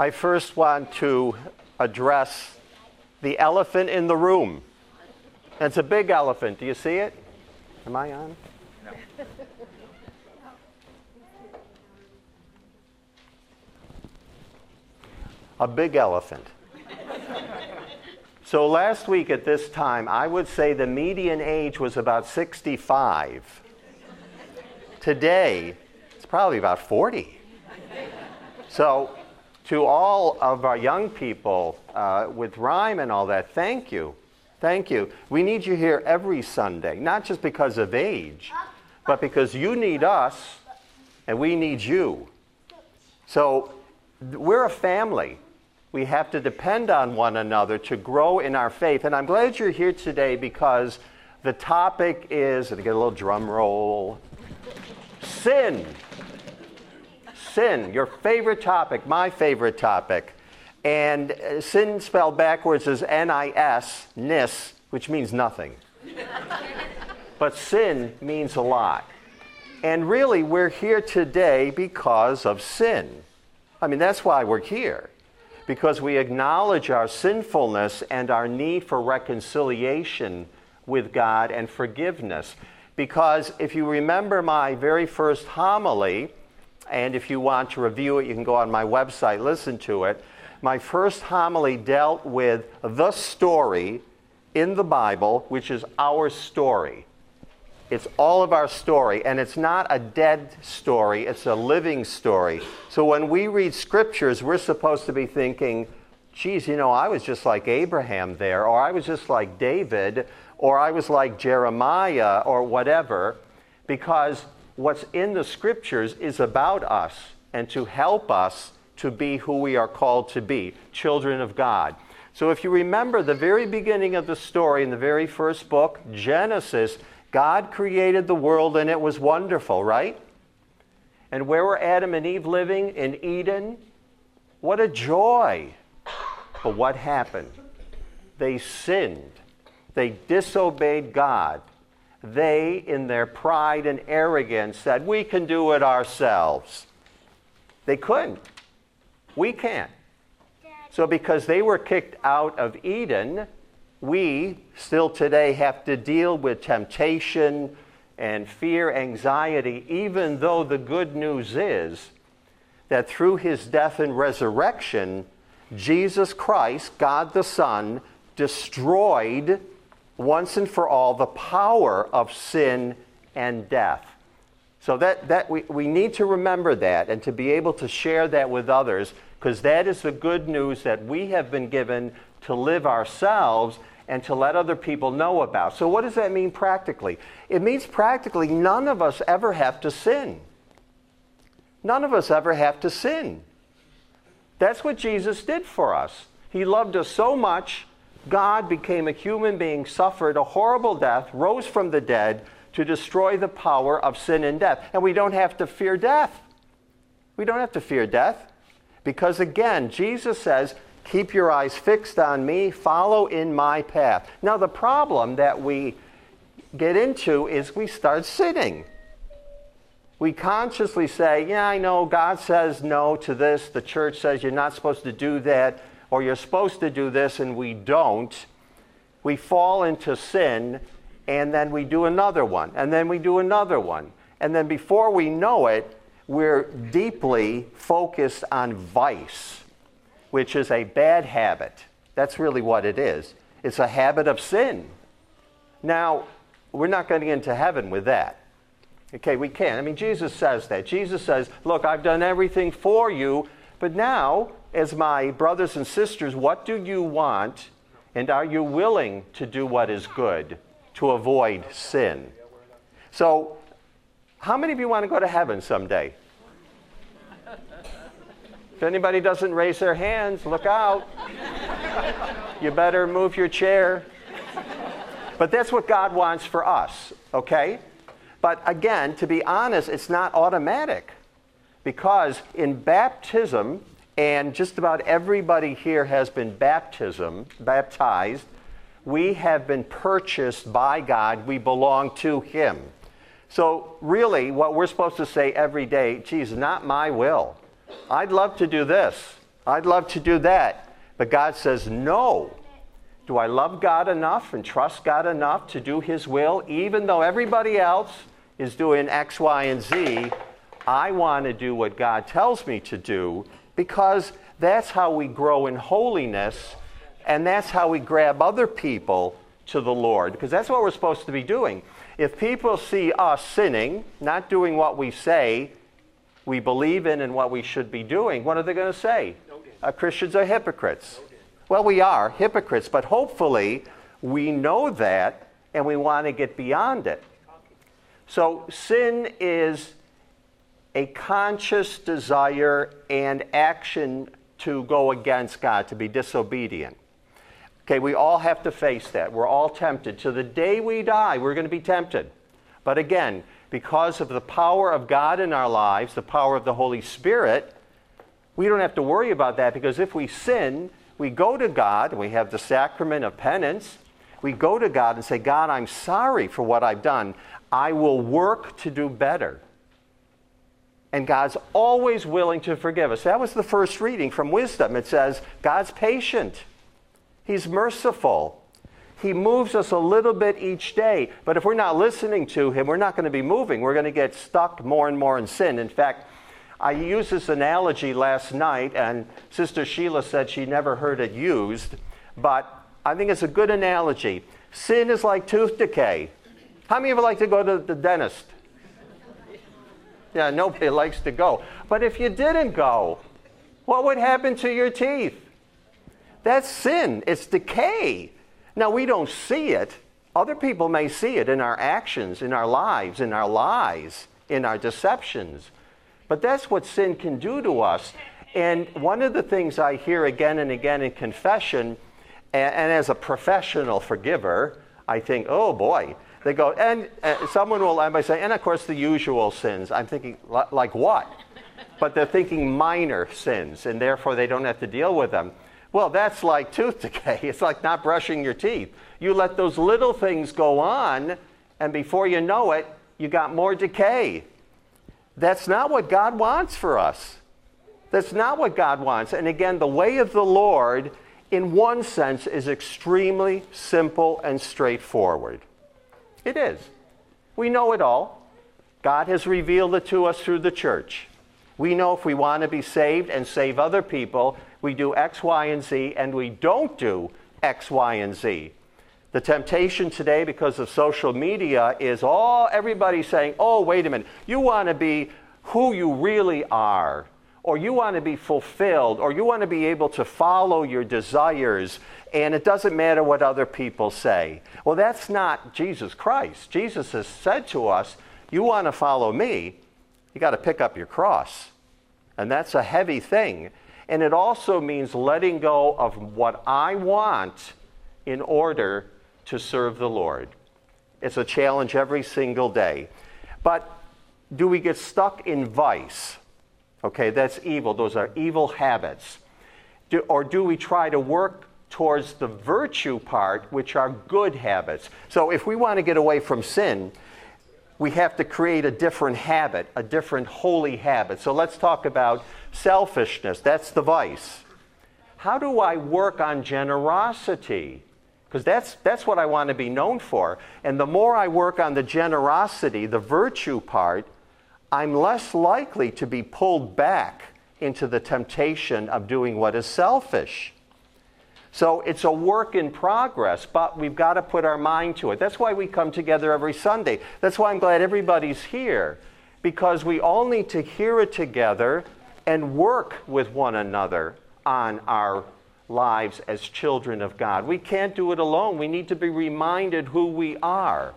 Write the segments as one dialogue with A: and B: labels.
A: I first want to address the elephant in the room. It's a big elephant. Do you see it? Am I on? No. a big elephant. so last week at this time, I would say the median age was about 65. Today, it's probably about 40. So, to all of our young people uh, with rhyme and all that, thank you. Thank you. We need you here every Sunday, not just because of age, but because you need us and we need you. So, we're a family. We have to depend on one another to grow in our faith. And I'm glad you're here today because the topic is, and I get a little drum roll sin. Sin, your favorite topic, my favorite topic. And uh, sin spelled backwards is N I S, nis, which means nothing. but sin means a lot. And really, we're here today because of sin. I mean, that's why we're here because we acknowledge our sinfulness and our need for reconciliation with God and forgiveness. Because if you remember my very first homily, and if you want to review it, you can go on my website, listen to it. My first homily dealt with the story in the Bible, which is our story. It's all of our story, and it's not a dead story, it's a living story. So when we read scriptures, we're supposed to be thinking, geez, you know, I was just like Abraham there, or I was just like David, or I was like Jeremiah, or whatever, because what's in the scriptures is about us and to help us to be who we are called to be children of God. So if you remember the very beginning of the story in the very first book, Genesis, God created the world and it was wonderful, right? And where were Adam and Eve living? In Eden? What a joy. But what happened? They sinned. They disobeyed God. They, in their pride and arrogance, said, We can do it ourselves. They couldn't. We can't. So, because they were kicked out of Eden, we still today have to deal with temptation and fear, anxiety, even though the good news is that through his death and resurrection, Jesus Christ, God the Son, destroyed once and for all the power of sin and death. So that, that we, we need to remember that and to be able to share that with others because that is the good news that we have been given to live ourselves and to let other people know about. So, what does that mean practically? It means practically none of us ever have to sin. None of us ever have to sin. That's what Jesus did for us. He loved us so much, God became a human being, suffered a horrible death, rose from the dead to destroy the power of sin and death. And we don't have to fear death. We don't have to fear death. Because again, Jesus says, Keep your eyes fixed on me, follow in my path. Now, the problem that we get into is we start sinning. We consciously say, Yeah, I know God says no to this, the church says you're not supposed to do that, or you're supposed to do this, and we don't. We fall into sin, and then we do another one, and then we do another one. And then before we know it, we're deeply focused on vice which is a bad habit. That's really what it is. It's a habit of sin. Now, we're not going to get into heaven with that. Okay, we can't. I mean, Jesus says that. Jesus says, Look, I've done everything for you, but now, as my brothers and sisters, what do you want? And are you willing to do what is good to avoid sin? So, how many of you want to go to heaven someday? If anybody doesn't raise their hands, look out. you better move your chair. But that's what God wants for us, okay? But again, to be honest, it's not automatic. Because in baptism, and just about everybody here has been baptism, baptized, we have been purchased by God. We belong to Him. So, really, what we're supposed to say every day, geez, not my will, I'd love to do this, I'd love to do that. But God says, no. Do I love God enough and trust God enough to do His will, even though everybody else is doing X, Y, and Z? I want to do what God tells me to do because that's how we grow in holiness and that's how we grab other people to the Lord because that's what we're supposed to be doing. If people see us sinning, not doing what we say we believe in and what we should be doing, what are they going to say? Uh, Christians are hypocrites. Well, we are hypocrites, but hopefully we know that and we want to get beyond it. So sin is a conscious desire and action to go against God, to be disobedient. Okay, we all have to face that. We're all tempted. To the day we die, we're going to be tempted. But again, because of the power of God in our lives, the power of the Holy Spirit, we don't have to worry about that because if we sin, we go to God, we have the sacrament of penance. We go to God and say, God, I'm sorry for what I've done. I will work to do better. And God's always willing to forgive us. That was the first reading from wisdom. It says, God's patient, He's merciful. He moves us a little bit each day. But if we're not listening to Him, we're not going to be moving. We're going to get stuck more and more in sin. In fact, I used this analogy last night, and Sister Sheila said she never heard it used, but I think it's a good analogy. Sin is like tooth decay. How many of you like to go to the dentist? Yeah, nobody likes to go. But if you didn't go, what would happen to your teeth? That's sin. It's decay. Now, we don't see it. Other people may see it in our actions, in our lives, in our lies, in our deceptions. But that's what sin can do to us. And one of the things I hear again and again in confession, and, as a professional forgiver, I think, oh boy, they go, and uh, someone will end by saying, and of course the usual sins. I'm thinking, like what? But they're thinking minor sins, and therefore they don't have to deal with them. Well, that's like tooth decay. It's like not brushing your teeth. You let those little things go on, and before you know it, you got more decay. That's not what God wants for us. That's not what God wants. And again, the way of the Lord, in one sense, is extremely simple and straightforward. It is. We know it all. God has revealed it to us through the church. We know if we want to be saved and save other people, we do X, Y, and Z, and we don't do X, Y, and Z. The temptation today, because of social media, is all everybody saying, oh, wait a minute, you want to be who you really are, or you want to be fulfilled, or you want to be able to follow your desires and it doesn't matter what other people say. Well, that's not Jesus Christ. Jesus has said to us, You want to follow me, you got to pick up your cross. And that's a heavy thing. And it also means letting go of what I want in order to serve the Lord. It's a challenge every single day. But do we get stuck in vice? Okay, that's evil. Those are evil habits. Do, or do we try to work towards the virtue part, which are good habits. So if we want to get away from sin, we have to create a different habit, a different holy habit. So let's talk about selfishness. That's the vice. How do I work on generosity? Because that's, that's what I want to be known for. And the more I work on the generosity, the virtue part, I'm less likely to be pulled back into the temptation of doing what is selfish. So it's a work in progress, but we've got to put our mind to it. That's why we come together every Sunday. That's why I'm glad everybody's here, because we all need to hear it together and work with one another on our lives as children of God. We can't do it alone. We need to be reminded who we are.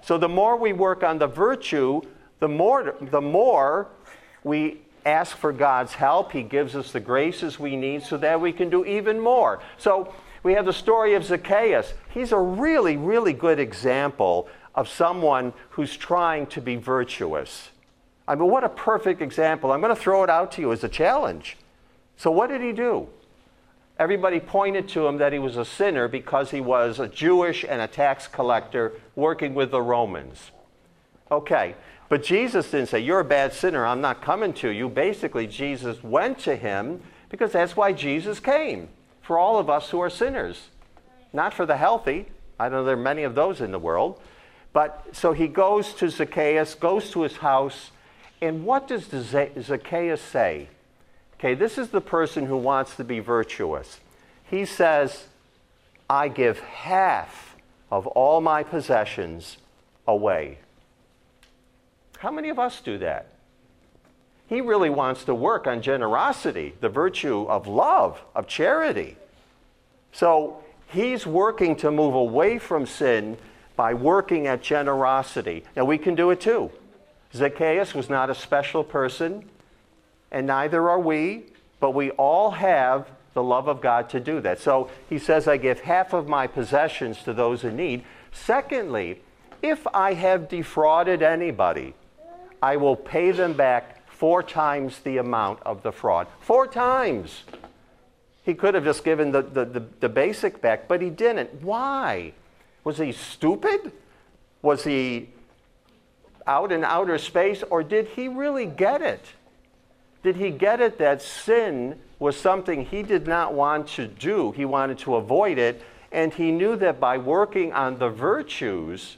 A: So the more we work on the virtue, the more, the more we ask for God's help. He gives us the graces we need so that we can do even more. So we have the story of Zacchaeus. He's a really, really good example of someone who's trying to be virtuous. I mean, what a perfect example. I'm going to throw it out to you as a challenge. So, what did he do? Everybody pointed to him that he was a sinner because he was a Jewish and a tax collector working with the Romans. Okay, but Jesus didn't say, You're a bad sinner, I'm not coming to you. Basically, Jesus went to him Because that's why Jesus came, for all of us who are sinners, not for the healthy. I know there are many of those in the world. But so he goes to Zacchaeus, goes to his house, and what does Zacchaeus say? Okay, this is the person who wants to be virtuous. He says, I give half of all my possessions away. How many of us do that? He really wants to work on generosity, the virtue of love, of charity. So he's working to move away from sin by working at generosity. Now, we can do it too. Zacchaeus was not a special person, and neither are we, but we all have the love of God to do that. So he says, I give half of my possessions to those in need. Secondly, if I have defrauded anybody, I will pay them back four times the amount of the fraud. Four times. He could have just given the, the, the, the basic back, but he didn't. Why? Was he stupid? Was he out in outer space? Or did he really get it? Did he get it that sin was something he did not want to do? He wanted to avoid it, and he knew that by working on the virtues,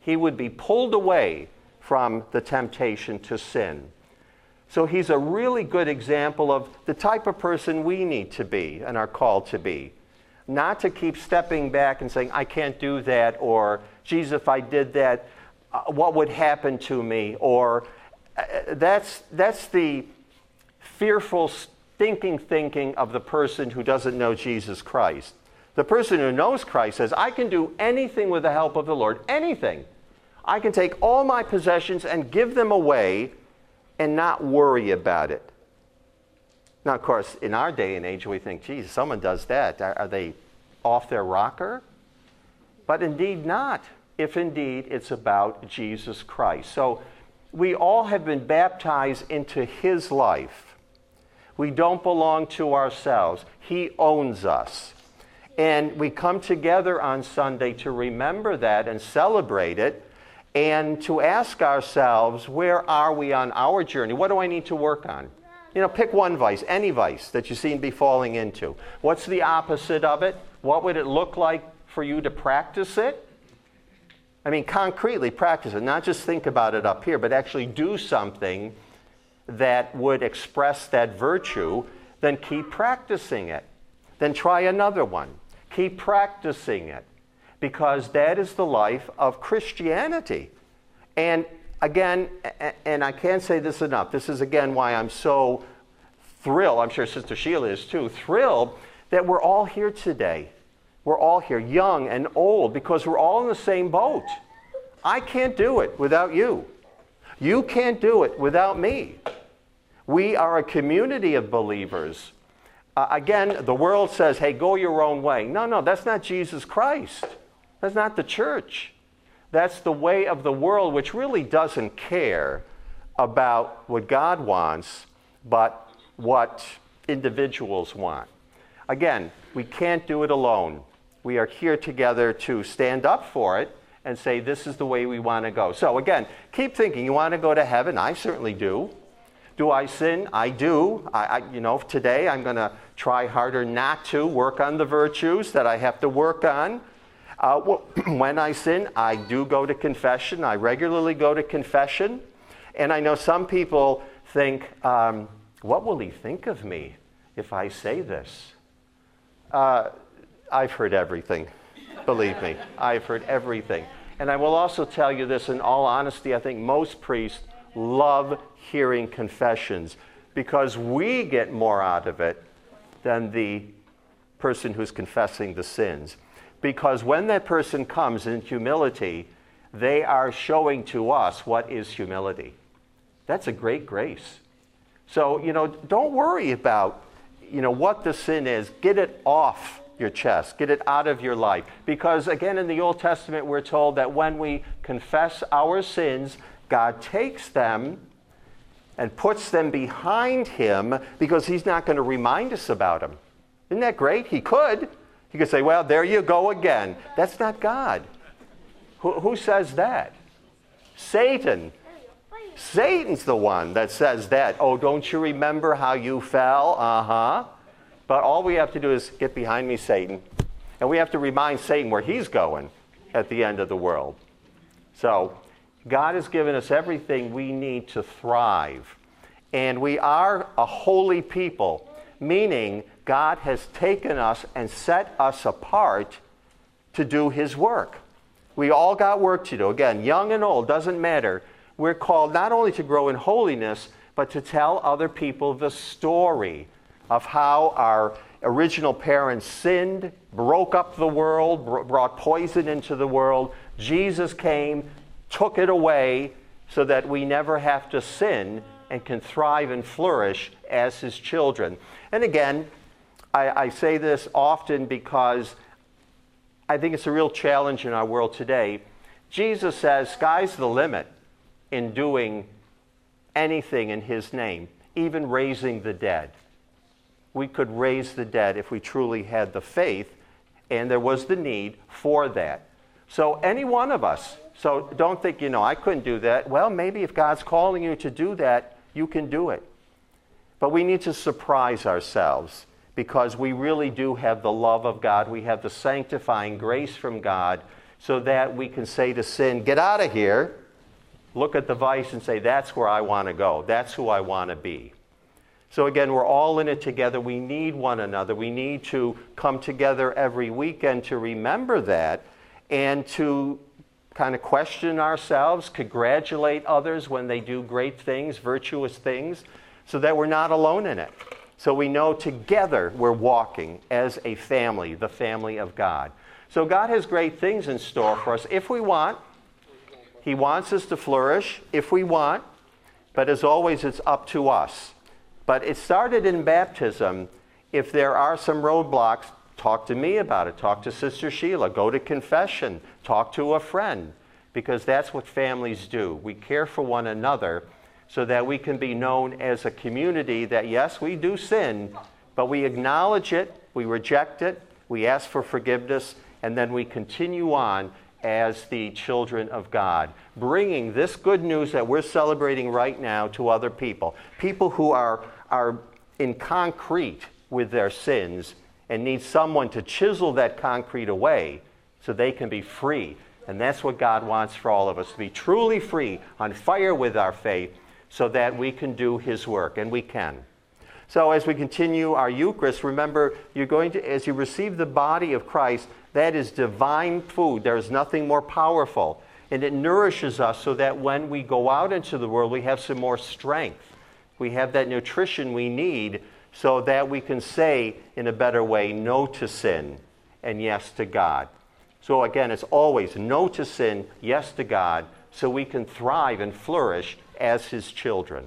A: he would be pulled away from the temptation to sin. So he's a really good example of the type of person we need to be and are called to be. Not to keep stepping back and saying, I can't do that, or, Jesus, if I did that, uh, what would happen to me? Or, uh, that's, that's the fearful, stinking thinking of the person who doesn't know Jesus Christ. The person who knows Christ says, I can do anything with the help of the Lord, anything. I can take all my possessions and give them away and not worry about it. Now, of course, in our day and age, we think, geez, someone does that. Are, are they off their rocker? But indeed not, if indeed it's about Jesus Christ. So we all have been baptized into his life. We don't belong to ourselves, he owns us. And we come together on Sunday to remember that and celebrate it and to ask ourselves, where are we on our journey? What do I need to work on? You know, pick one vice, any vice that you seem to be falling into. What's the opposite of it? What would it look like for you to practice it? I mean, concretely practice it, not just think about it up here, but actually do something that would express that virtue, then keep practicing it. Then try another one. Keep practicing it because that is the life of Christianity. And again, and I can't say this enough, this is again why I'm so thrilled, I'm sure Sister Sheila is too, thrilled that we're all here today. We're all here, young and old, because we're all in the same boat. I can't do it without you. You can't do it without me. We are a community of believers. Uh, again, the world says, hey, go your own way. No, no, that's not Jesus Christ. That's not the church. That's the way of the world, which really doesn't care about what God wants, but what individuals want. Again, we can't do it alone. We are here together to stand up for it and say, this is the way we want to go. So, again, keep thinking. You want to go to heaven? I certainly do. Do I sin? I do. I, I you know, today I'm going to try harder not to work on the virtues that I have to work on. Uh, when I sin, I do go to confession. I regularly go to confession. And I know some people think, um, what will he think of me if I say this? Uh, I've heard everything. Believe me, I've heard everything. And I will also tell you this in all honesty, I think most priests love hearing confessions because we get more out of it than the person who's confessing the sins. Because when that person comes in humility, they are showing to us what is humility. That's a great grace. So, you know, don't worry about, you know, what the sin is. Get it off your chest. Get it out of your life. Because again, in the Old Testament, we're told that when we confess our sins, God takes them and puts them behind him because he's not going to remind us about them. Isn't that great? He could. You could say, well, there you go again. That's not God. Who, who says that? Satan. Satan's the one that says that. Oh, don't you remember how you fell? Uh huh. But all we have to do is get behind me, Satan. And we have to remind Satan where he's going at the end of the world. So, God has given us everything we need to thrive. And we are a holy people, meaning God has taken us and set us apart to do His work. We all got work to do. Again, young and old, doesn't matter. We're called not only to grow in holiness, but to tell other people the story of how our original parents sinned, broke up the world, brought poison into the world. Jesus came, took it away so that we never have to sin and can thrive and flourish as his children. And again, I, I say this often because I think it's a real challenge in our world today. Jesus says, sky's the limit in doing anything in his name, even raising the dead. We could raise the dead if we truly had the faith, and there was the need for that. So, any one of us, so don't think, you know, I couldn't do that. Well, maybe if God's calling you to do that, you can do it. But we need to surprise ourselves because we really do have the love of God. We have the sanctifying grace from God so that we can say to sin, Get out of here. Look at the vice and say, That's where I want to go. That's who I want to be. So, again, we're all in it together. We need one another. We need to come together every weekend to remember that and to kind of question ourselves, congratulate others when they do great things, virtuous things, so that we're not alone in it. So we know together we're walking as a family, the family of God. So God has great things in store for us if we want. He wants us to flourish if we want, but as always, it's up to us. But it started in baptism. If there are some roadblocks, talk to me about it. Talk to Sister Sheila. Go to confession. Talk to a friend. Because that's what families do. We care for one another so that we can be known as a community that, yes, we do sin, but we acknowledge it, we reject it, we ask for forgiveness, and then we continue on as the children of God, bringing this good news that we're celebrating right now to other people. People who are, are in concrete with their sins and need someone to chisel that concrete away so they can be free. And that's what God wants for all of us to be truly free, on fire with our faith, so that we can do His work, and we can. So, as we continue our Eucharist, remember you're going to, as you receive the body of Christ, that is divine food. There is nothing more powerful. And it nourishes us so that when we go out into the world, we have some more strength. We have that nutrition we need so that we can say in a better way no to sin and yes to God. So, again, it's always no to sin, yes to God, so we can thrive and flourish as his children.